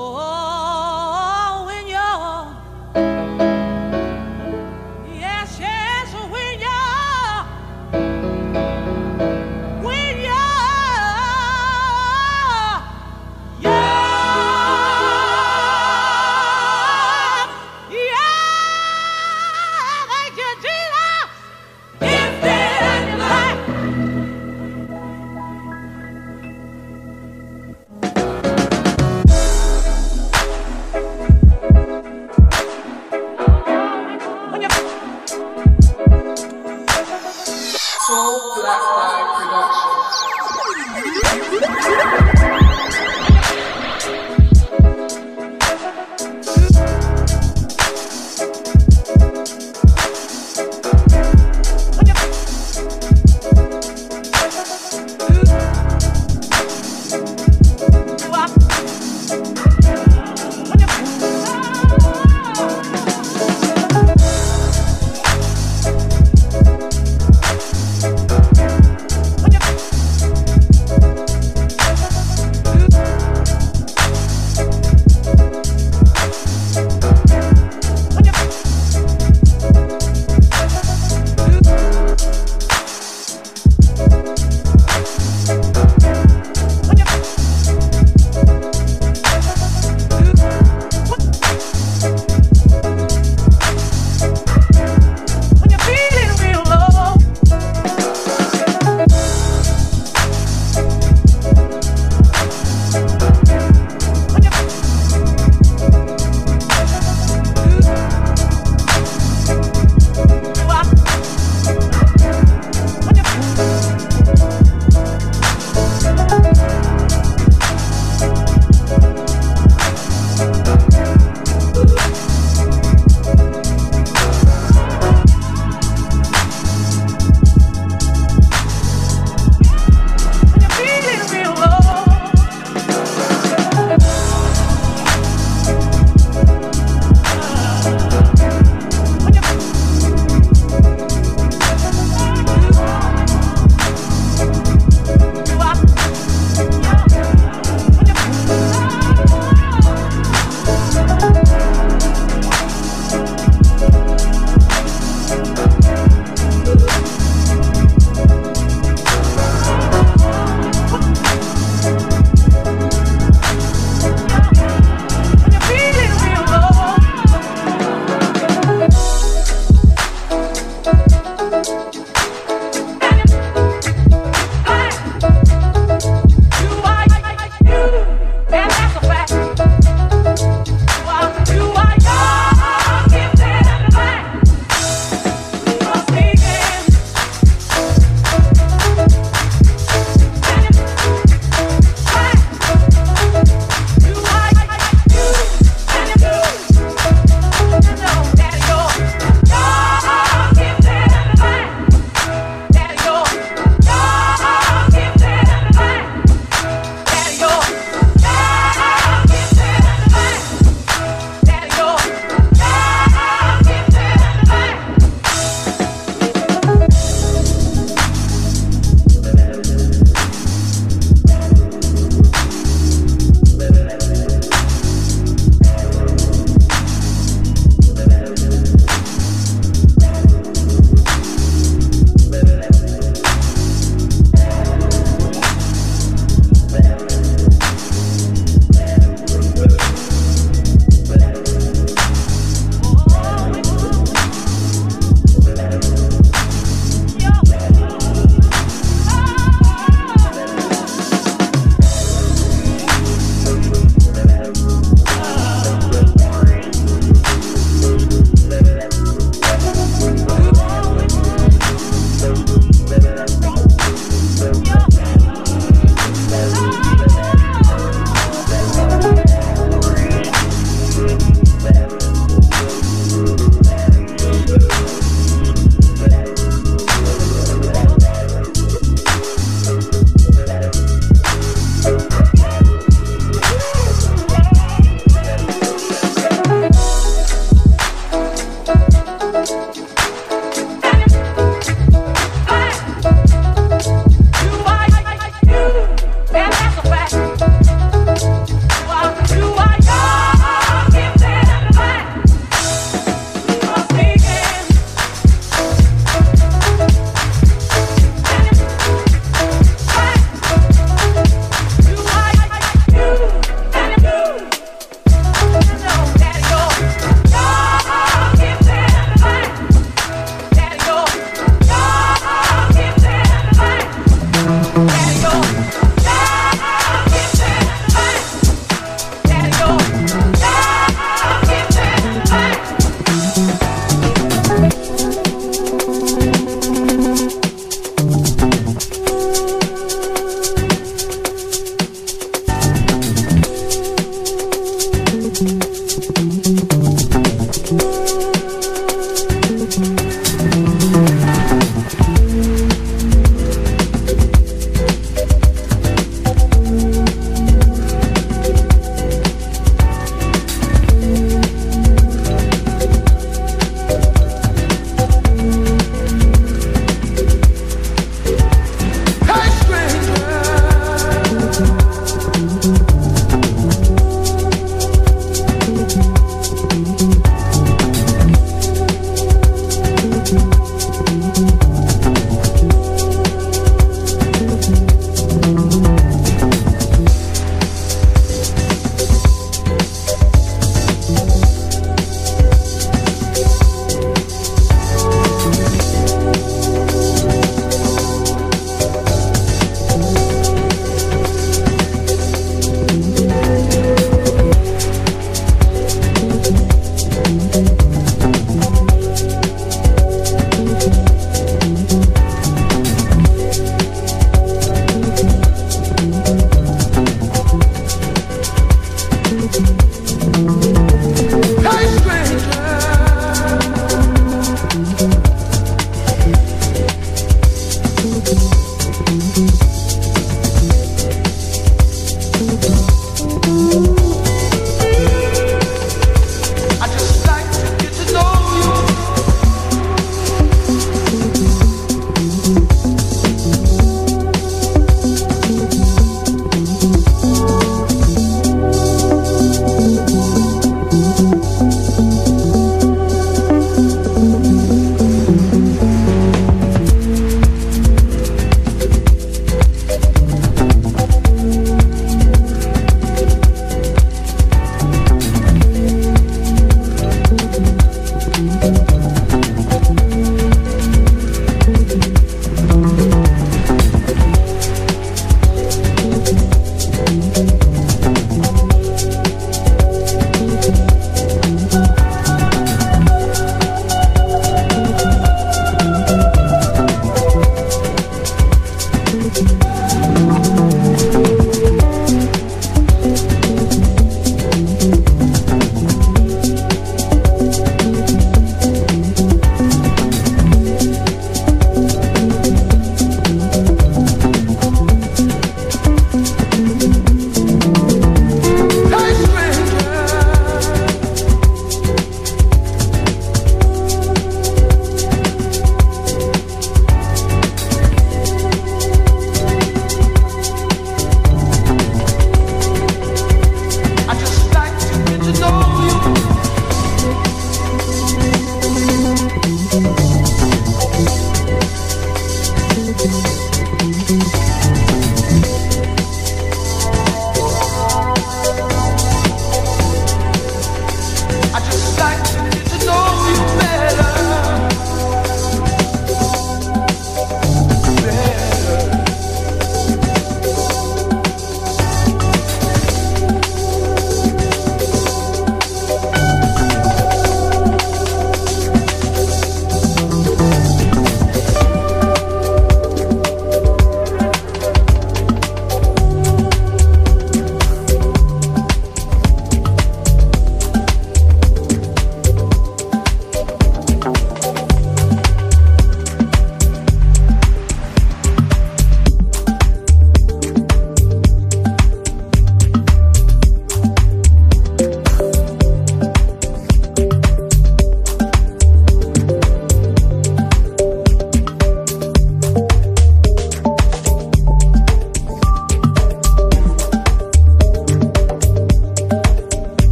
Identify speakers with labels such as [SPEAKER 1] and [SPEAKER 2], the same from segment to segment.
[SPEAKER 1] Oh,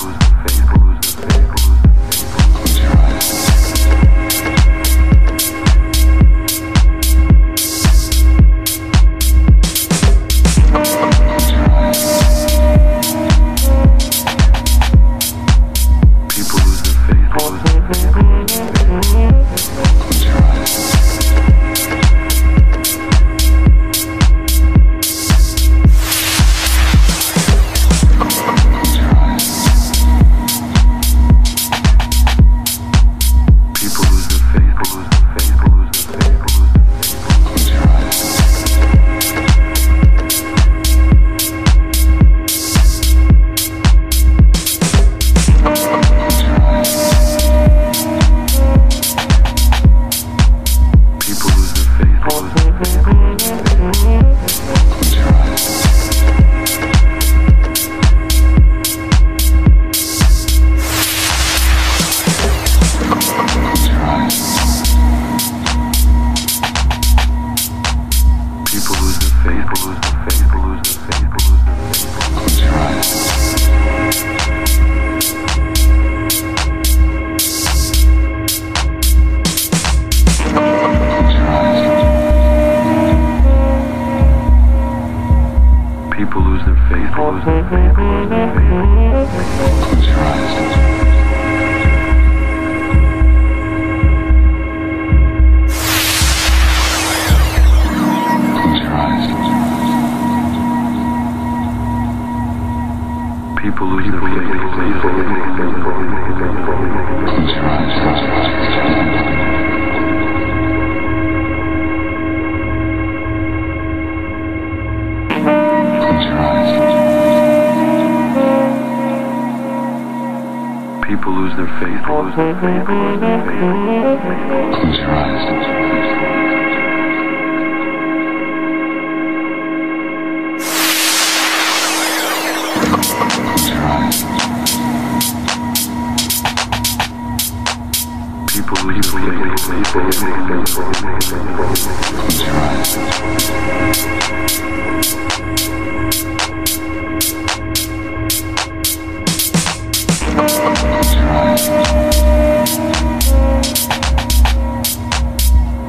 [SPEAKER 1] Yeah.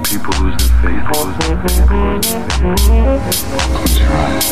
[SPEAKER 2] People lose their faith, lose their faith, lose their faith. Close your eyes.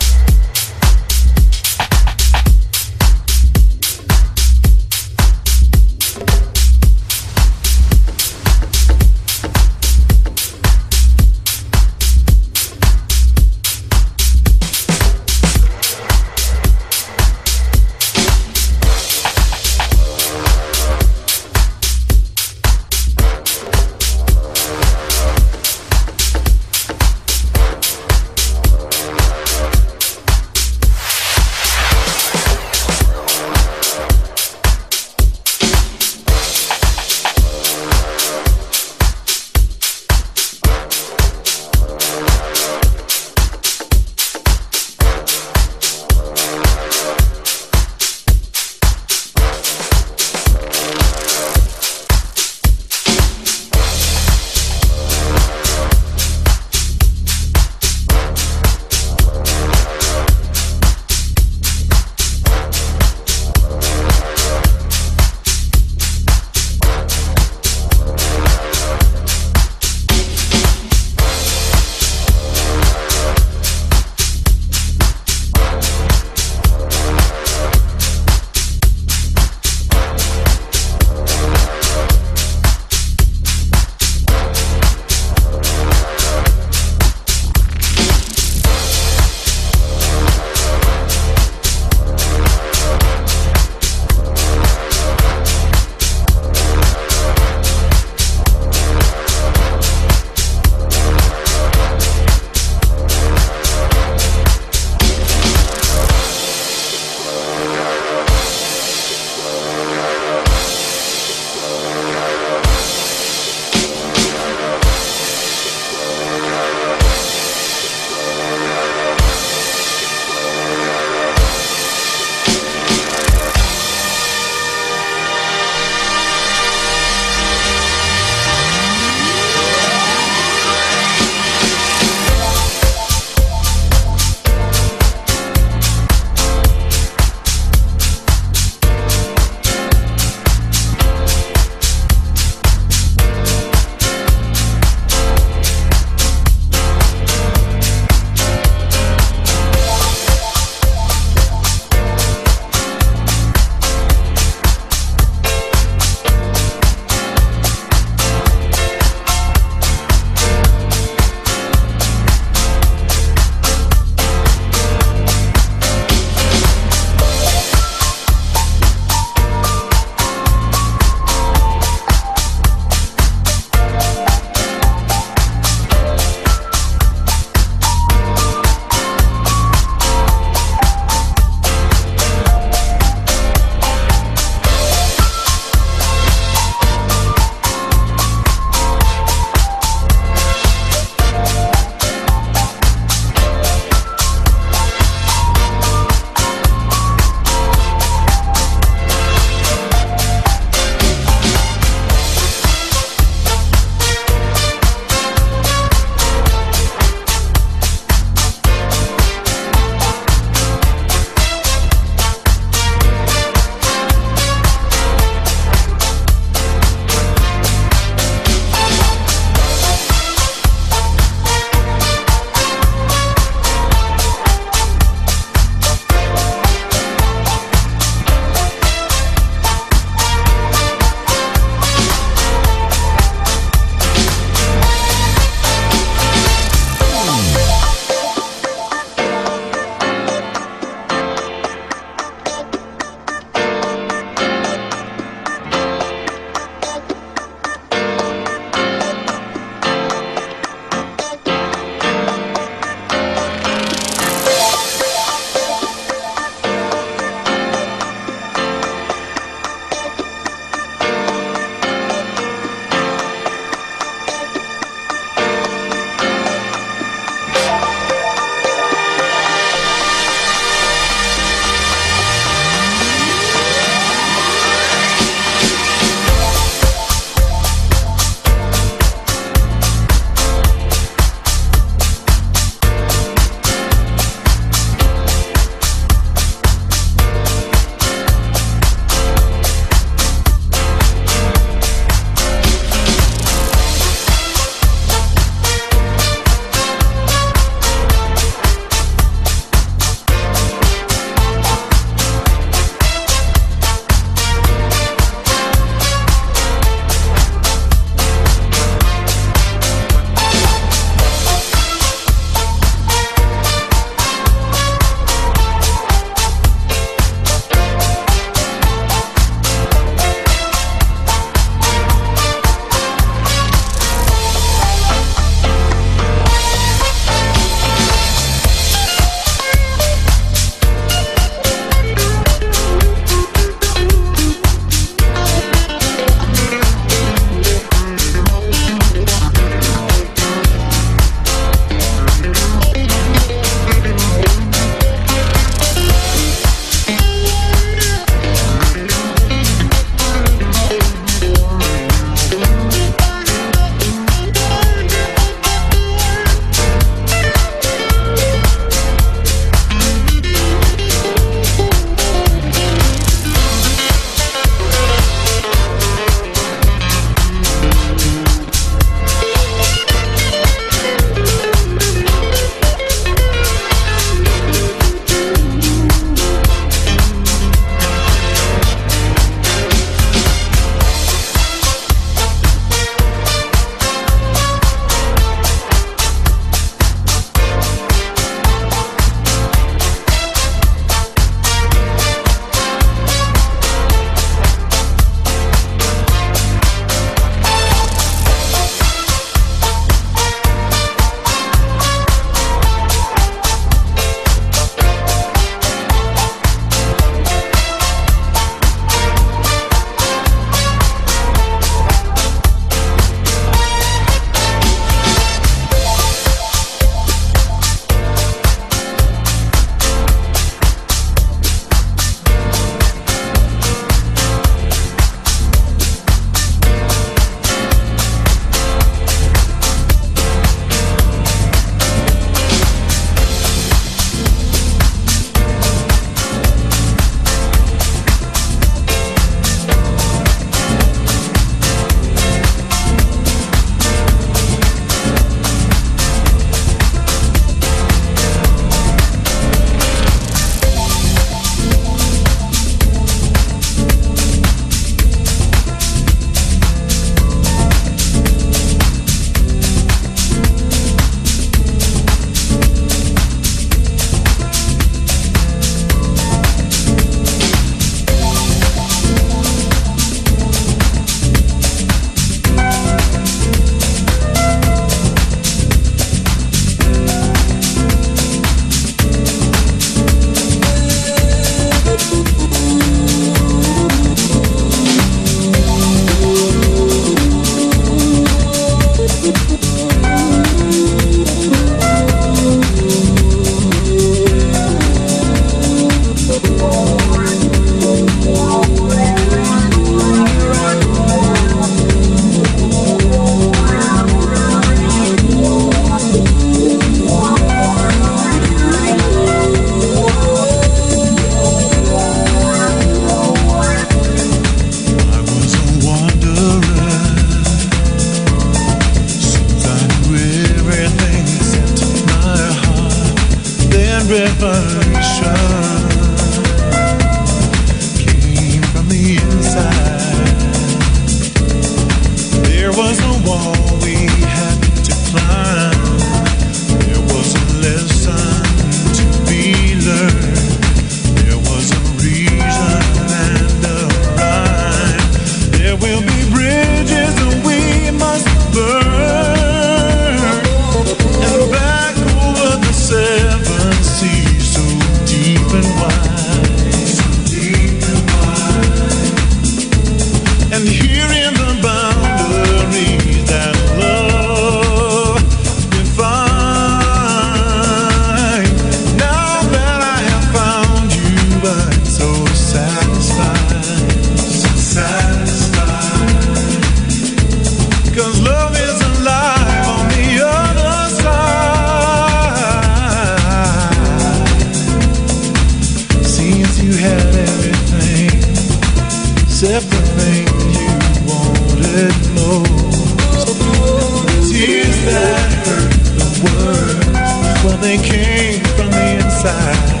[SPEAKER 2] from the inside.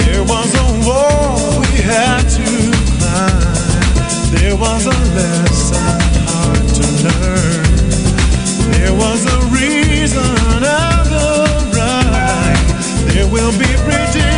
[SPEAKER 2] There was a wall we had to climb. There was a lesson hard to learn. There was a reason of the right. There will be bridges.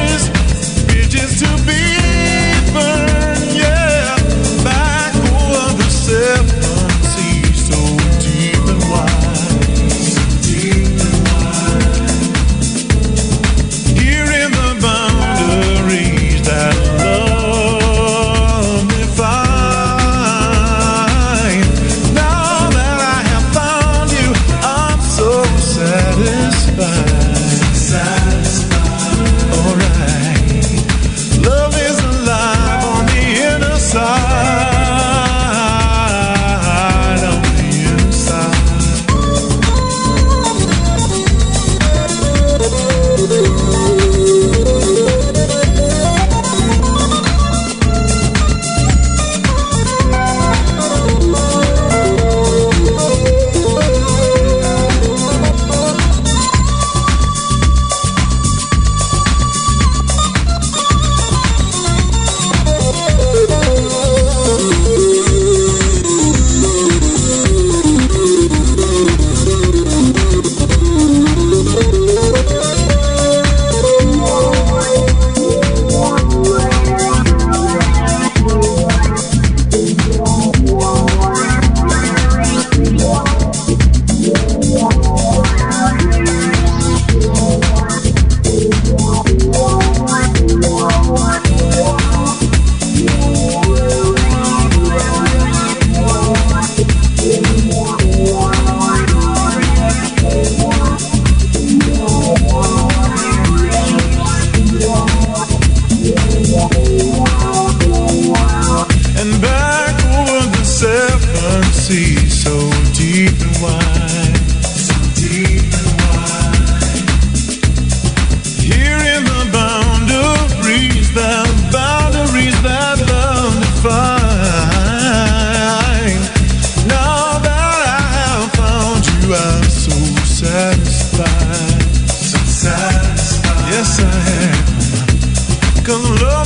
[SPEAKER 2] Come love.